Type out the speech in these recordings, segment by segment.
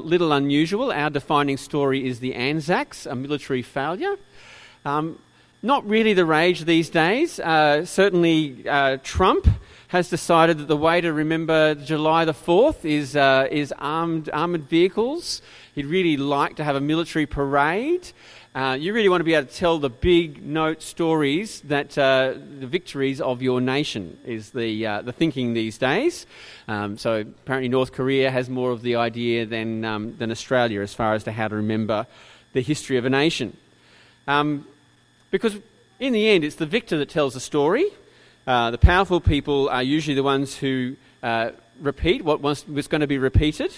little unusual. Our defining story is the Anzacs, a military failure. Um, not really the rage these days. Uh, certainly, uh, Trump has decided that the way to remember July the 4th is, uh, is armed, armoured vehicles. He'd really like to have a military parade. Uh, you really want to be able to tell the big note stories that uh, the victories of your nation is the, uh, the thinking these days. Um, so apparently North Korea has more of the idea than, um, than Australia as far as to how to remember the history of a nation. Um, because in the end, it's the victor that tells the story. Uh, the powerful people are usually the ones who uh, repeat what was, was going to be repeated.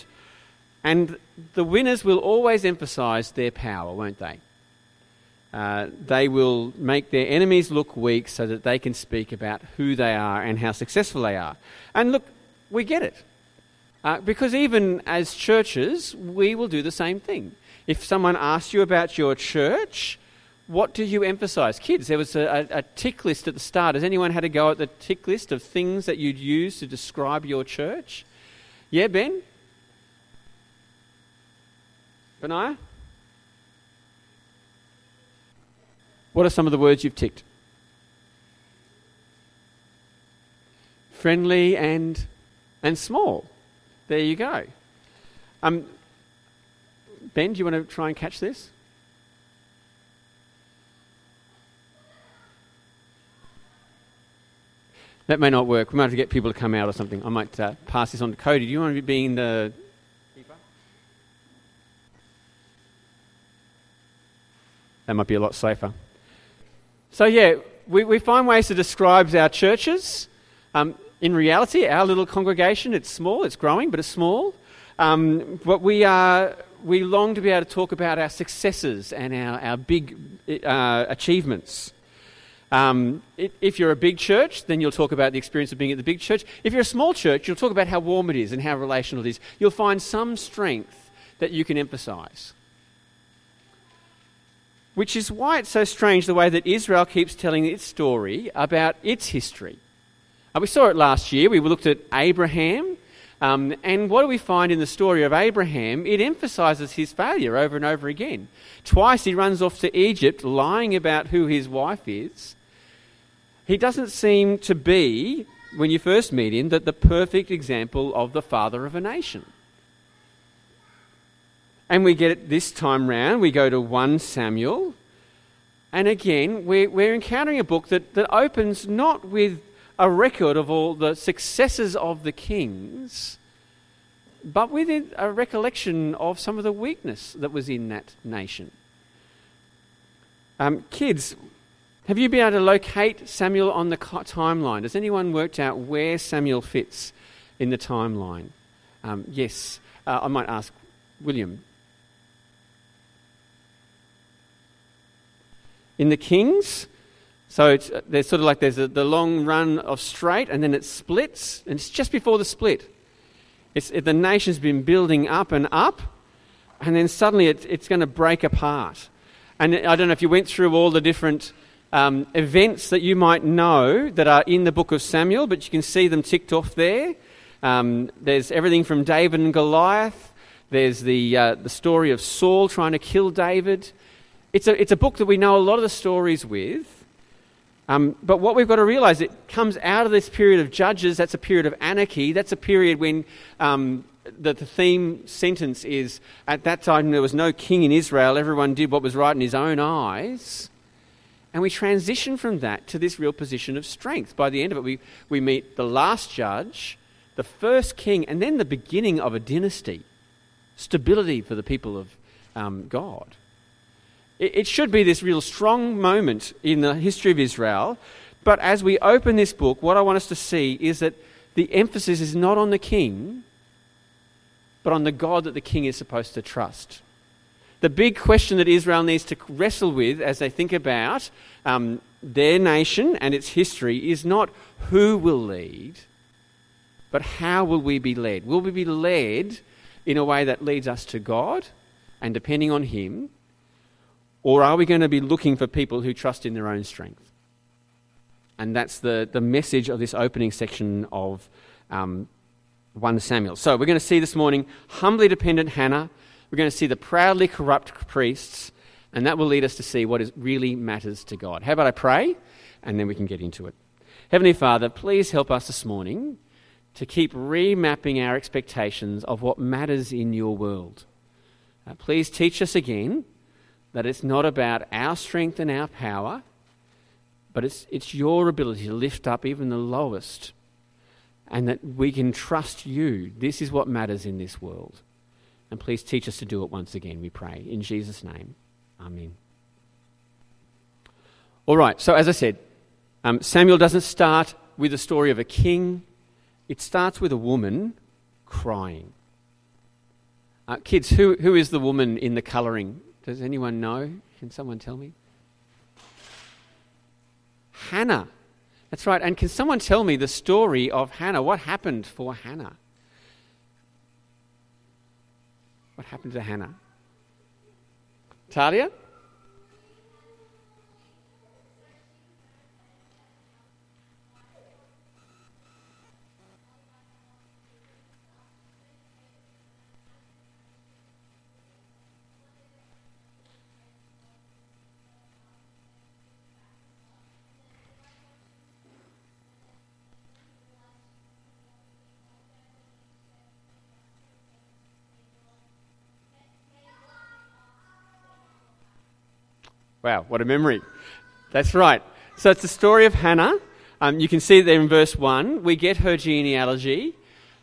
And the winners will always emphasize their power, won't they? Uh, they will make their enemies look weak so that they can speak about who they are and how successful they are. And look, we get it. Uh, because even as churches, we will do the same thing. If someone asks you about your church, what do you emphasize? Kids, there was a, a, a, tick list at the start. Has anyone had a go at the tick list of things that you'd use to describe your church? Yeah, Ben? Benaiah? What are some of the words you've ticked? Friendly and, and small. There you go. Um, ben, do you want to try and catch this? That may not work. We might have to get people to come out or something. I might uh, pass this on to Cody. Do you want to be in the keeper? That might be a lot safer. So, yeah, we, we find ways to describe our churches. Um, in reality, our little congregation, it's small, it's growing, but it's small. Um, but we, are, we long to be able to talk about our successes and our, our big uh, achievements. Um, if you're a big church, then you'll talk about the experience of being at the big church. If you're a small church, you'll talk about how warm it is and how relational it is. You'll find some strength that you can emphasize. Which is why it's so strange the way that Israel keeps telling its story about its history. Uh, we saw it last year. We looked at Abraham. Um, and what do we find in the story of Abraham? It emphasizes his failure over and over again. Twice he runs off to Egypt lying about who his wife is. He doesn't seem to be, when you first meet him, that the perfect example of the father of a nation. And we get it this time round. We go to 1 Samuel. And again, we're, we're encountering a book that, that opens not with a record of all the successes of the kings, but with a recollection of some of the weakness that was in that nation. Um, kids, have you been able to locate Samuel on the timeline? Has anyone worked out where Samuel fits in the timeline? Um, yes. Uh, I might ask William. In the Kings. So there's sort of like there's a, the long run of straight, and then it splits, and it's just before the split. It's, it, the nation's been building up and up, and then suddenly it, it's going to break apart. And I don't know if you went through all the different um, events that you might know that are in the book of Samuel, but you can see them ticked off there. Um, there's everything from David and Goliath. There's the, uh, the story of Saul trying to kill David. It's a, it's a book that we know a lot of the stories with. Um, but what we've got to realize, it comes out of this period of judges. That's a period of anarchy. That's a period when um, the, the, theme sentence is at that time there was no king in Israel. Everyone did what was right in his own eyes. And we transition from that to this real position of strength. By the end of it, we, we meet the last judge, the first king, and then the beginning of a dynasty. Stability for the people of um, God. It should be this real strong moment in the history of Israel. But as we open this book, what I want us to see is that the emphasis is not on the king, but on the God that the king is supposed to trust. The big question that Israel needs to wrestle with as they think about um, their nation and its history is not who will lead, but how will we be led? Will we be led in a way that leads us to God and depending on Him? Or are we going to be looking for people who trust in their own strength? And that's the, the message of this opening section of, um, 1 Samuel. So we're going to see this morning humbly dependent Hannah. We're going to see the proudly corrupt priests, and that will lead us to see what is, really matters to God. How about I pray, and then we can get into it. Heavenly Father, please help us this morning to keep remapping our expectations of what matters in your world. Uh, please teach us again that it's not about our strength and our power, but it's, it's your ability to lift up even the lowest, and that we can trust you. This is what matters in this world. And please teach us to do it once again, we pray. In Jesus' name, Amen. All right, so as I said, um, Samuel doesn't start with the story of a king, it starts with a woman crying. Uh, kids, who, who is the woman in the colouring? Does anyone know? Can someone tell me? Hannah. That's right. And can someone tell me the story of Hannah? What happened for Hannah? What happened to Hannah? Talia? Wow, what a memory. That's right. So it's the story of Hannah. Um, you can see there in verse 1. We get her genealogy,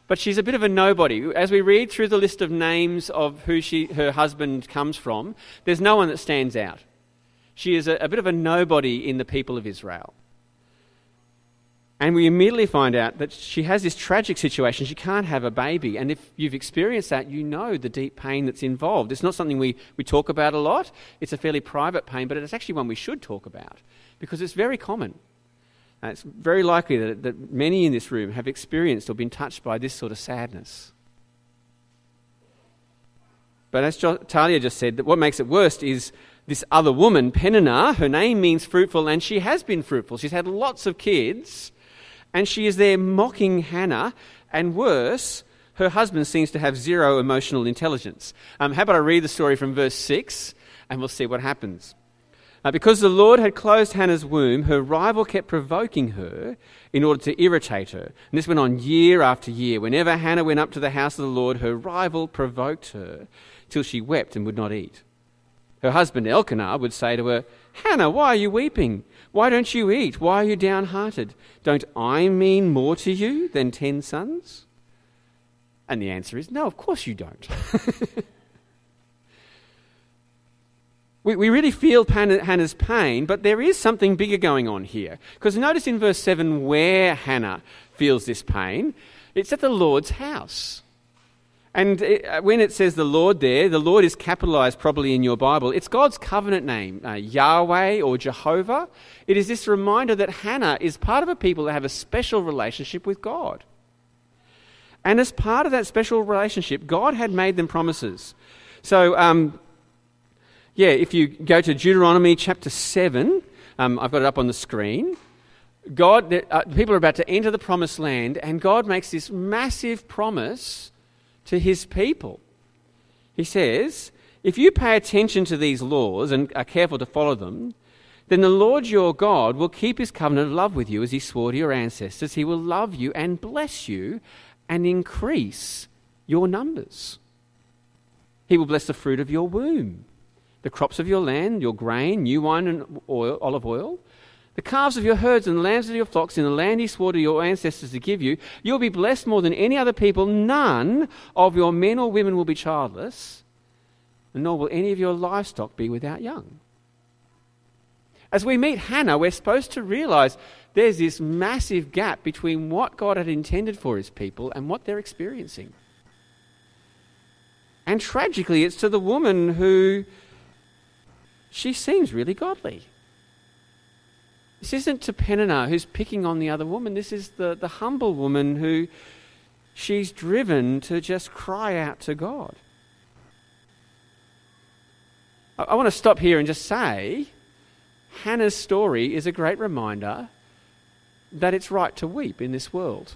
but she's a bit of a nobody. As we read through the list of names of who she, her husband comes from, there's no one that stands out. She is a, a bit of a nobody in the people of Israel. And we immediately find out that she has this tragic situation. She can't have a baby. And if you've experienced that, you know the deep pain that's involved. It's not something we, we talk about a lot. It's a fairly private pain, but it's actually one we should talk about because it's very common. And it's very likely that, that many in this room have experienced or been touched by this sort of sadness. But as jo- Talia just said, that what makes it worse is this other woman, Peninnah. Her name means fruitful, and she has been fruitful. She's had lots of kids and she is there mocking Hannah, and worse, her husband seems to have zero emotional intelligence. Um, how about I read the story from verse 6 and we'll see what happens. Uh, because the Lord had closed Hannah's womb, her rival kept provoking her in order to irritate her. And this went on year after year. Whenever Hannah went up to the house of the Lord, her rival provoked her till she wept and would not eat. Her husband Elkanah would say to her, Hannah, why are you weeping? Why don't you eat? Why are you downhearted? Don't I mean more to you than ten sons? And the answer is no, of course you don't. we, we really feel Hannah's pain, but there is something bigger going on here. Because notice in verse 7 where Hannah feels this pain. It's at the Lord's house. And it, uh, when it says the Lord there, the Lord is capitalized probably in your Bible. It's God's covenant name, uh, Yahweh or Jehovah. It is this reminder that Hannah is part of a people that have a special relationship with God. And as part of that special relationship, God had made them promises. So, um, yeah, if you go to Deuteronomy chapter 7, um, I've got it up on the screen. God, uh, people are about to enter the promised land, and God makes this massive promise to his people. He says, If you pay attention to these laws and are careful to follow them, then the Lord your God will keep his covenant of love with you as he swore to your ancestors. He will love you and bless you and increase your numbers. He will bless the fruit of your womb, the crops of your land, your grain, new wine and oil, olive oil the calves of your herds and the lambs of your flocks in the land he swore to your ancestors to give you, you'll be blessed more than any other people. None of your men or women will be childless, nor will any of your livestock be without young. As we meet Hannah, we're supposed to realize there's this massive gap between what God had intended for his people and what they're experiencing. And tragically, it's to the woman who she seems really godly. This isn't to Peninnah who's picking on the other woman. This is the, the humble woman who she's driven to just cry out to God. I, I want to stop here and just say Hannah's story is a great reminder that it's right to weep in this world.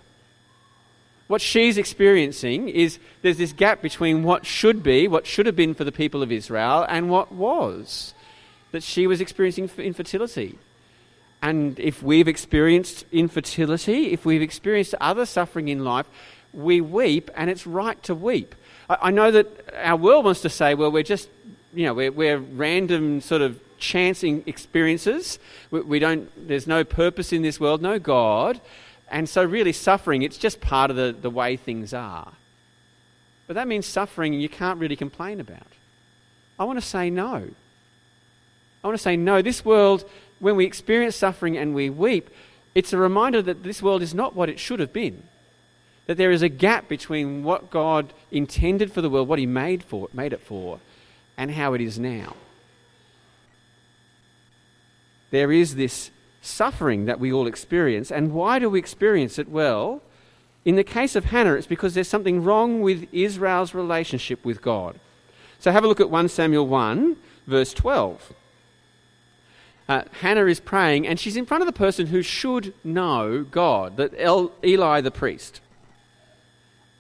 What she's experiencing is there's this gap between what should be, what should have been for the people of Israel, and what was. That she was experiencing infertility. And if we've experienced infertility, if we've experienced other suffering in life, we weep, and it's right to weep. I, I know that our world wants to say, well, we're just, you know, we're, we're random sort of chancing experiences. We, we don't, there's no purpose in this world, no God. And so, really, suffering, it's just part of the, the way things are. But that means suffering you can't really complain about. I want to say no. I want to say no. This world, when we experience suffering and we weep, it's a reminder that this world is not what it should have been. That there is a gap between what God intended for the world, what He made for made it for, and how it is now. There is this suffering that we all experience. And why do we experience it? Well, in the case of Hannah, it's because there's something wrong with Israel's relationship with God. So have a look at 1 Samuel 1, verse 12. Uh, Hannah is praying, and she's in front of the person who should know God, that El- Eli the priest.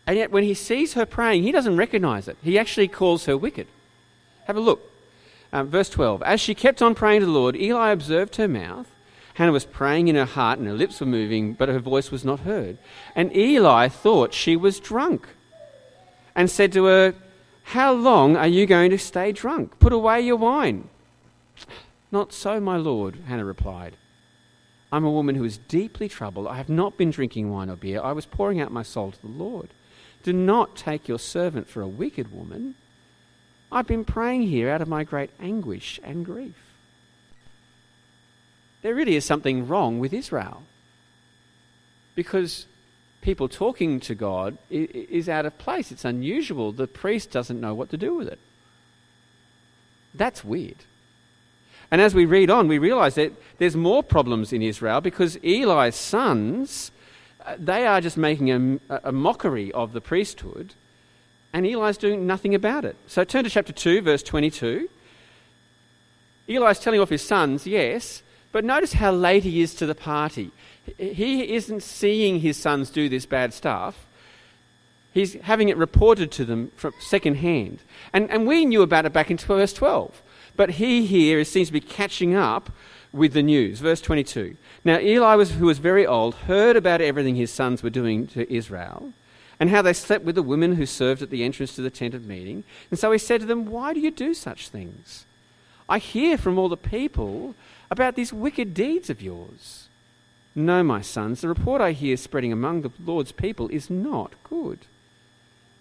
And yet, when he sees her praying, he doesn't recognize it. He actually calls her wicked. Have a look. Um, verse 12. As she kept on praying to the Lord, Eli observed her mouth Hannah was praying in her heart and her lips were moving, but her voice was not heard. And Eli thought she was drunk and said to her, How long are you going to stay drunk? Put away your wine. Not so, my lord, Hannah replied. I'm a woman who is deeply troubled. I have not been drinking wine or beer. I was pouring out my soul to the Lord. Do not take your servant for a wicked woman. I've been praying here out of my great anguish and grief there really is something wrong with Israel. Because people talking to God is out of place. It's unusual. The priest doesn't know what to do with it. That's weird. And as we read on, we realize that there's more problems in Israel because Eli's sons, uh, they are just making a, a mockery of the priesthood, and Eli's doing nothing about it. So turn to chapter 2, verse 22. Eli's telling off his sons, yes, but notice how late he is to the party. He isn't seeing his sons do this bad stuff. He's having it reported to them from second hand. And, and we knew about it back in verse 12. But he here seems to be catching up with the news. Verse 22. Now Eli, was, who was very old, heard about everything his sons were doing to Israel and how they slept with the women who served at the entrance to the tent of meeting. And so he said to them, Why do you do such things? I hear from all the people about these wicked deeds of yours. No, my sons, the report I hear spreading among the Lord's people is not good.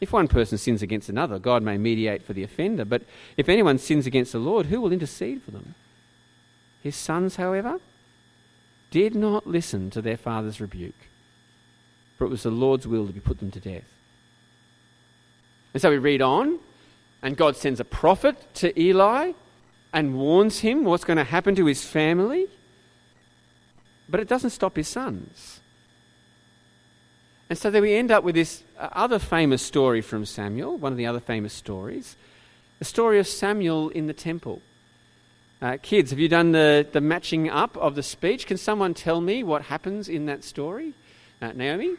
If one person sins against another, God may mediate for the offender, but if anyone sins against the Lord, who will intercede for them? His sons, however, did not listen to their father's rebuke, for it was the Lord's will to be put them to death. And so we read on, and God sends a prophet to Eli and warns him what's going to happen to his family, but it doesn't stop his sons. And so then we end up with this uh, other famous story from Samuel, one of the other famous stories, the story of Samuel in the temple. Uh, kids, have you done the, the matching up of the speech? Can someone tell me what happens in that story? Uh, Naomi?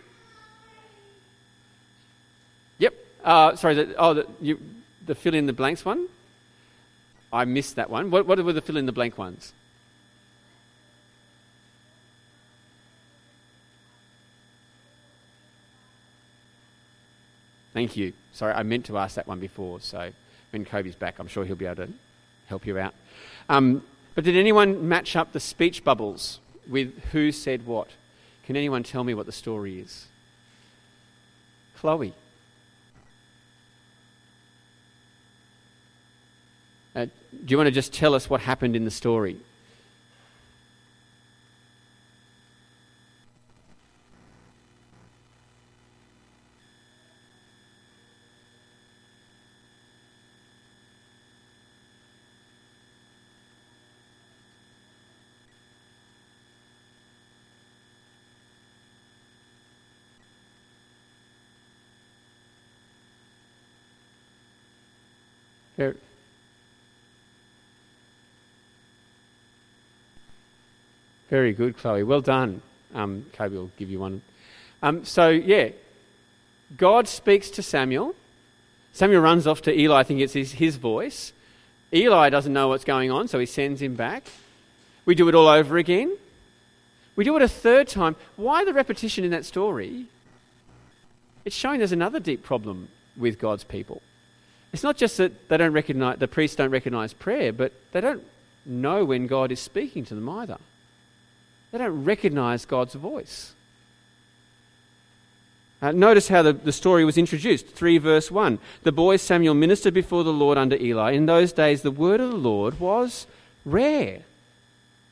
Yep. Uh, sorry, the, oh, the, you, the fill in the blanks one? I missed that one. What, what were the fill in the blank ones? Thank you. Sorry, I meant to ask that one before. So when Kobe's back, I'm sure he'll be able to help you out. Um, but did anyone match up the speech bubbles with who said what? Can anyone tell me what the story is? Chloe. Uh, do you want to just tell us what happened in the story? Very, Very good, Chloe. Well done. Um, Kobe will give you one. Um, so, yeah, God speaks to Samuel. Samuel runs off to Eli, I think it's his, his voice. Eli doesn't know what's going on, so he sends him back. We do it all over again. We do it a third time. Why the repetition in that story? It's showing there's another deep problem with God's people. It's not just that they don't recognize, the priests don't recognize prayer, but they don't know when God is speaking to them either. They don't recognize God's voice. Uh, notice how the, the story was introduced. 3 verse 1. The boy Samuel ministered before the Lord under Eli. In those days, the word of the Lord was rare.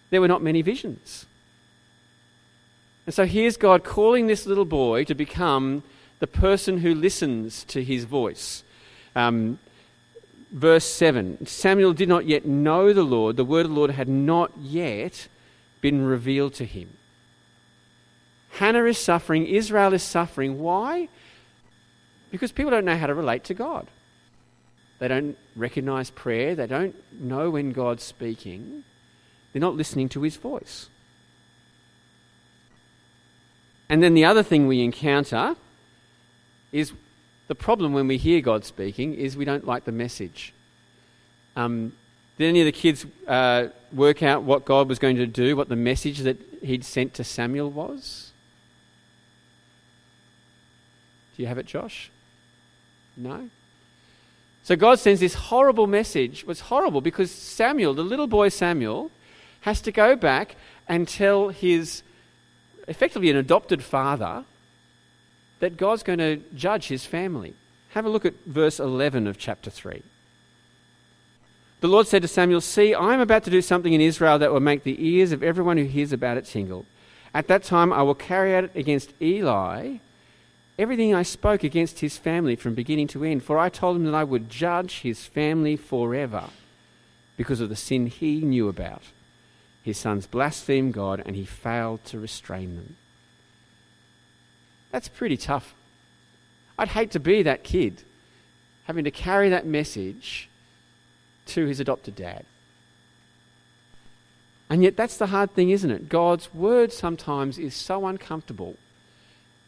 There were not many visions. And so here's God calling this little boy to become the person who listens to his voice. Um, verse 7 Samuel did not yet know the Lord, the word of the Lord had not yet been revealed to him. Hannah is suffering, Israel is suffering. Why? Because people don't know how to relate to God. They don't recognize prayer, they don't know when God's speaking, they're not listening to his voice. And then the other thing we encounter is the problem when we hear God speaking is we don't like the message. Um, did any of the kids uh, work out what God was going to do, what the message that He'd sent to Samuel was? Do you have it, Josh? No? So God sends this horrible message. Was horrible because Samuel, the little boy Samuel, has to go back and tell his effectively an adopted father that God's going to judge his family. Have a look at verse 11 of chapter 3. The Lord said to Samuel, See, I am about to do something in Israel that will make the ears of everyone who hears about it tingle. At that time, I will carry out against Eli everything I spoke against his family from beginning to end, for I told him that I would judge his family forever because of the sin he knew about. His sons blasphemed God and he failed to restrain them. That's pretty tough. I'd hate to be that kid having to carry that message to his adopted dad. And yet, that's the hard thing, isn't it? God's word sometimes is so uncomfortable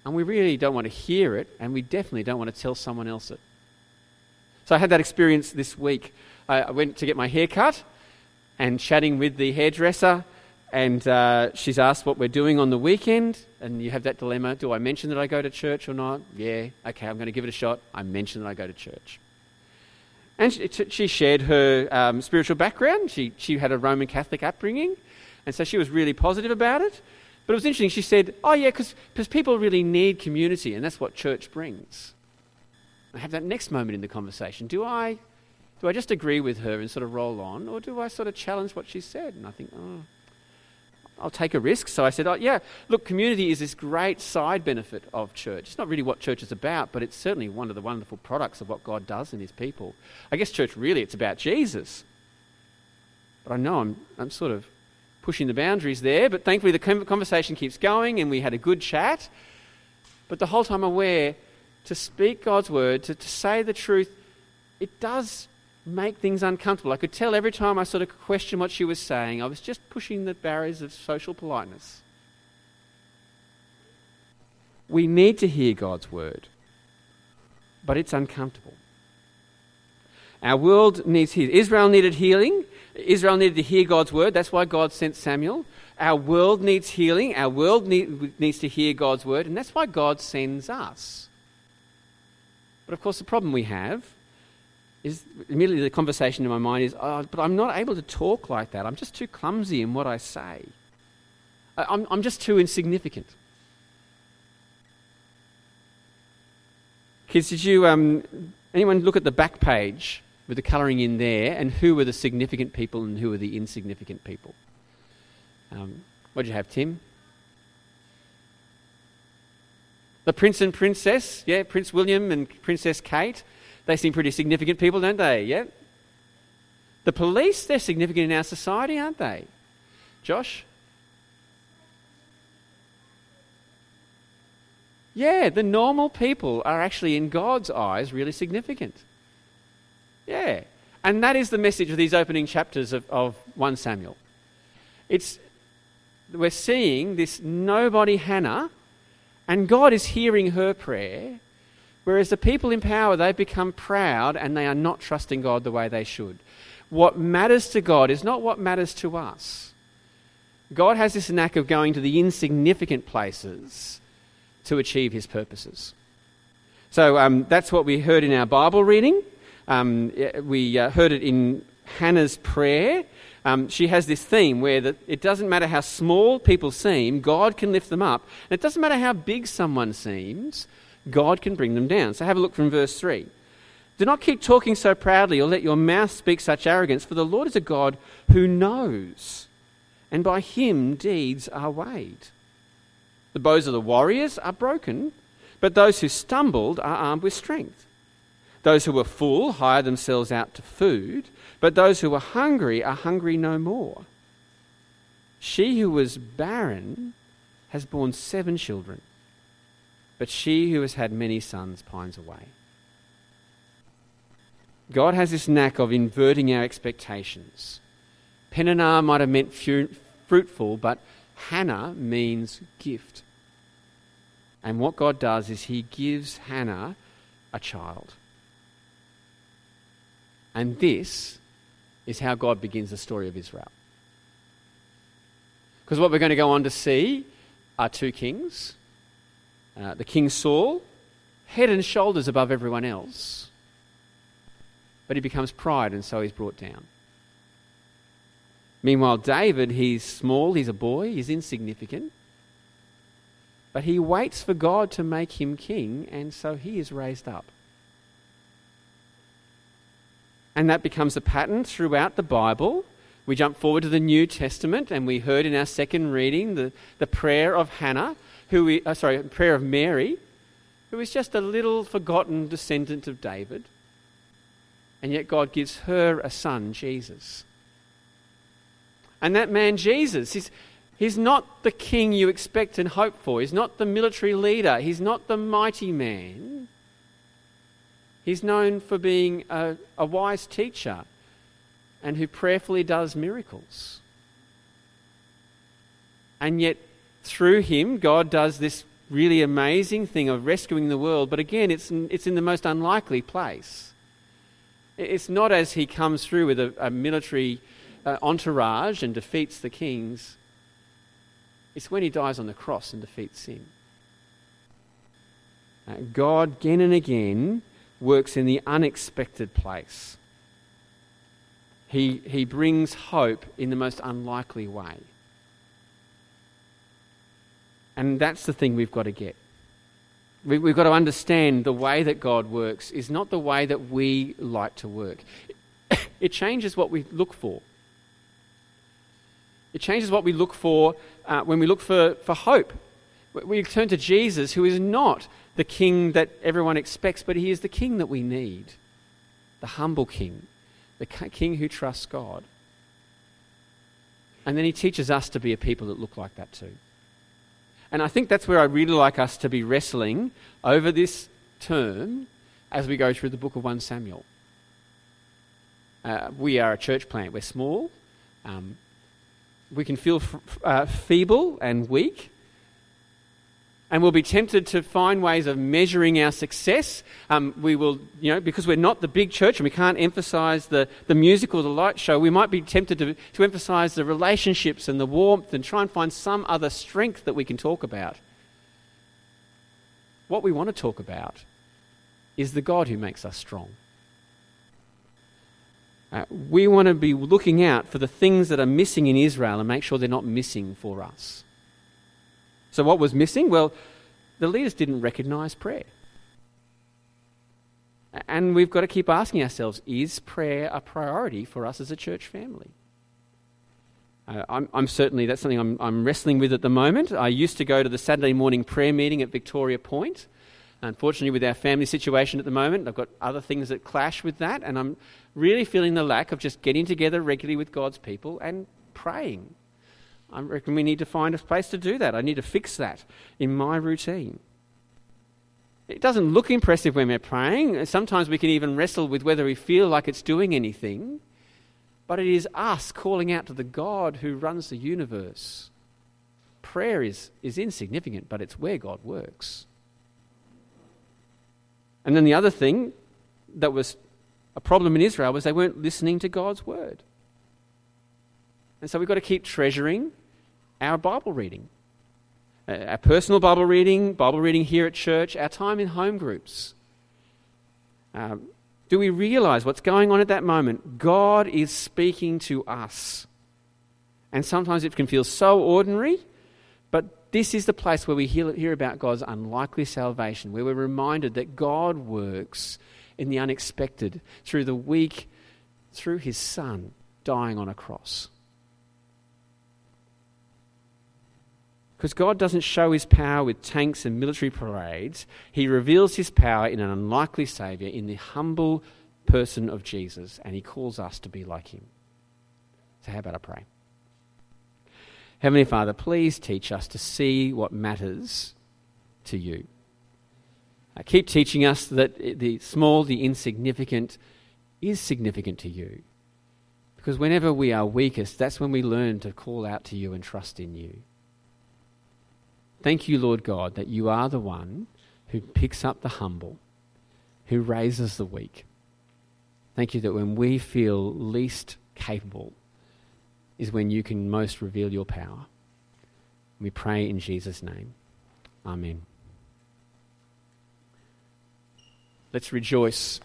and we really don't want to hear it, and we definitely don't want to tell someone else it. So I had that experience this week. I went to get my hair cut and chatting with the hairdresser, and uh, she's asked what we're doing on the weekend. And you have that dilemma do I mention that I go to church or not? Yeah, okay, I'm going to give it a shot. I mention that I go to church. And she, she shared her um, spiritual background. She, she had a Roman Catholic upbringing, and so she was really positive about it. But it was interesting. She said, Oh, yeah, because people really need community, and that's what church brings. I have that next moment in the conversation. Do I, do I just agree with her and sort of roll on, or do I sort of challenge what she said? And I think, Oh, I'll take a risk. So I said, Oh, yeah, look, community is this great side benefit of church. It's not really what church is about, but it's certainly one of the wonderful products of what God does in his people. I guess church really, it's about Jesus. But I know I'm, I'm sort of pushing the boundaries there, but thankfully the conversation keeps going and we had a good chat. But the whole time aware to speak God's word, to, to say the truth, it does make things uncomfortable. I could tell every time I sort of questioned what she was saying, I was just pushing the barriers of social politeness. We need to hear God's word, but it's uncomfortable. Our world needs healing. Israel needed healing. Israel needed to hear God's word. That's why God sent Samuel. Our world needs healing. Our world need, needs to hear God's word. And that's why God sends us. But of course, the problem we have is immediately the conversation in my mind is, oh, but I'm not able to talk like that. I'm just too clumsy in what I say. I'm, I'm just too insignificant. Kids, did you, um, anyone look at the back page with the colouring in there, and who were the significant people and who were the insignificant people. Um, what did you have, Tim? The prince and princess, yeah, Prince William and Princess Kate, they seem pretty significant people, don't they? Yeah. The police, they're significant in our society, aren't they? Josh? Yeah, the normal people are actually, in God's eyes, really significant. Yeah. And that is the message of these opening chapters of, of 1 Samuel. It's, we're seeing this nobody Hannah, and God is hearing her prayer, Whereas the people in power, they've become proud and they are not trusting God the way they should. What matters to God is not what matters to us. God has this knack of going to the insignificant places to achieve his purposes. So um, that's what we heard in our Bible reading. Um, we uh, heard it in Hannah's prayer. Um, she has this theme where the, it doesn't matter how small people seem, God can lift them up. And it doesn't matter how big someone seems, God can bring them down. So have a look from verse 3. Do not keep talking so proudly or let your mouth speak such arrogance, for the Lord is a God who knows, and by him deeds are weighed. The bows of the warriors are broken, but those who stumbled are armed with strength. Those who were full hire themselves out to food, but those who were hungry are hungry no more. She who was barren has borne seven children but she who has had many sons pines away. God has this knack of inverting our expectations. Peninnah might have meant fruitful, but Hannah means gift. And what God does is He gives Hannah a child. And this is how God begins the story of Israel. Because what we're going to go on to see are two kings uh, the King Saul, head and shoulders above everyone else. But he becomes pride, and so he's brought down. Meanwhile, David, he's small, he's a boy, he's insignificant. But he waits for God to make him king, and so he is raised up. And that becomes a pattern throughout the Bible. We jump forward to the New Testament, and we heard in our second reading the, the prayer of Hannah who we, uh, sorry, prayer of Mary, who is just a little forgotten descendant of David. And yet God gives her a son, Jesus. And that man, Jesus, he's, he's not the king you expect and hope for. He's not the military leader. He's not the mighty man. He's known for being a, a wise teacher and who prayerfully does miracles. And yet, through him, God does this really amazing thing of rescuing the world, but again, it's, it's in the most unlikely place. It's not as he comes through with a, a military uh, entourage and defeats the kings, it's when he dies on the cross and defeats sin. Uh, God, again and again, works in the unexpected place. He, he brings hope in the most unlikely way. And that's the thing we've got to get. We, have got to understand the way that God works is not the way that we like to work. It changes what we look for. It changes what we look for uh, when we look for, for hope. We turn to Jesus, who is not the king that everyone expects, but he is the king that we need the humble king, the king who trusts God. And then he teaches us to be a people that look like that too. And I think that's where I really like us to be wrestling over this term as we go through the book of 1 Samuel. Uh, we are a church plant, we're small. Um, we can feel f- uh, feeble and weak. And we'll be tempted to find ways of measuring our success. Um, we will, you know, because we're not the big church and we can't emphasize the, the music or the light show, we might be tempted to, to emphasize the relationships and the warmth and try and find some other strength that we can talk about. What we want to talk about is the God who makes us strong. Uh, we want to be looking out for the things that are missing in Israel and make sure they're not missing for us. So, what was missing? Well, the leaders didn't recognize prayer. And we've got to keep asking ourselves is prayer a priority for us as a church family? Uh, I'm, I'm, certainly, that's something I'm, I'm, wrestling with at the moment. I used to go to the Saturday morning prayer meeting at Victoria Point. Unfortunately, with our family situation at the moment, I've got other things that clash with that, and I'm really feeling the lack of just getting together regularly with God's people and praying I reckon we need to find a place to do that. I need to fix that in my routine. It doesn't look impressive when we're praying. Sometimes we can even wrestle with whether we feel like it's doing anything. But it is us calling out to the God who runs the universe. Prayer is, is insignificant, but it's where God works. And then the other thing that was a problem in Israel was they weren't listening to God's word. And so we've got to keep treasuring our Bible reading. Our personal Bible reading, Bible reading here at church, our time in home groups. Um, do we realize what's going on at that moment? God is speaking to us. And sometimes it can feel so ordinary, but this is the place where we hear, hear about God's unlikely salvation, where we're reminded that God works in the unexpected through the weak, through his Son dying on a cross. Because God doesn't show his power with tanks and military parades. He reveals his power in an unlikely Saviour, in the humble person of Jesus, and he calls us to be like him. So, how about I pray? Heavenly Father, please teach us to see what matters to you. Uh, keep teaching us that the small, the insignificant, is significant to you. Because whenever we are weakest, that's when we learn to call out to you and trust in you. Thank you, Lord God, that you are the one who picks up the humble, who raises the weak. Thank you that when we feel least capable is when you can most reveal your power. We pray in Jesus' name. Amen. Let's rejoice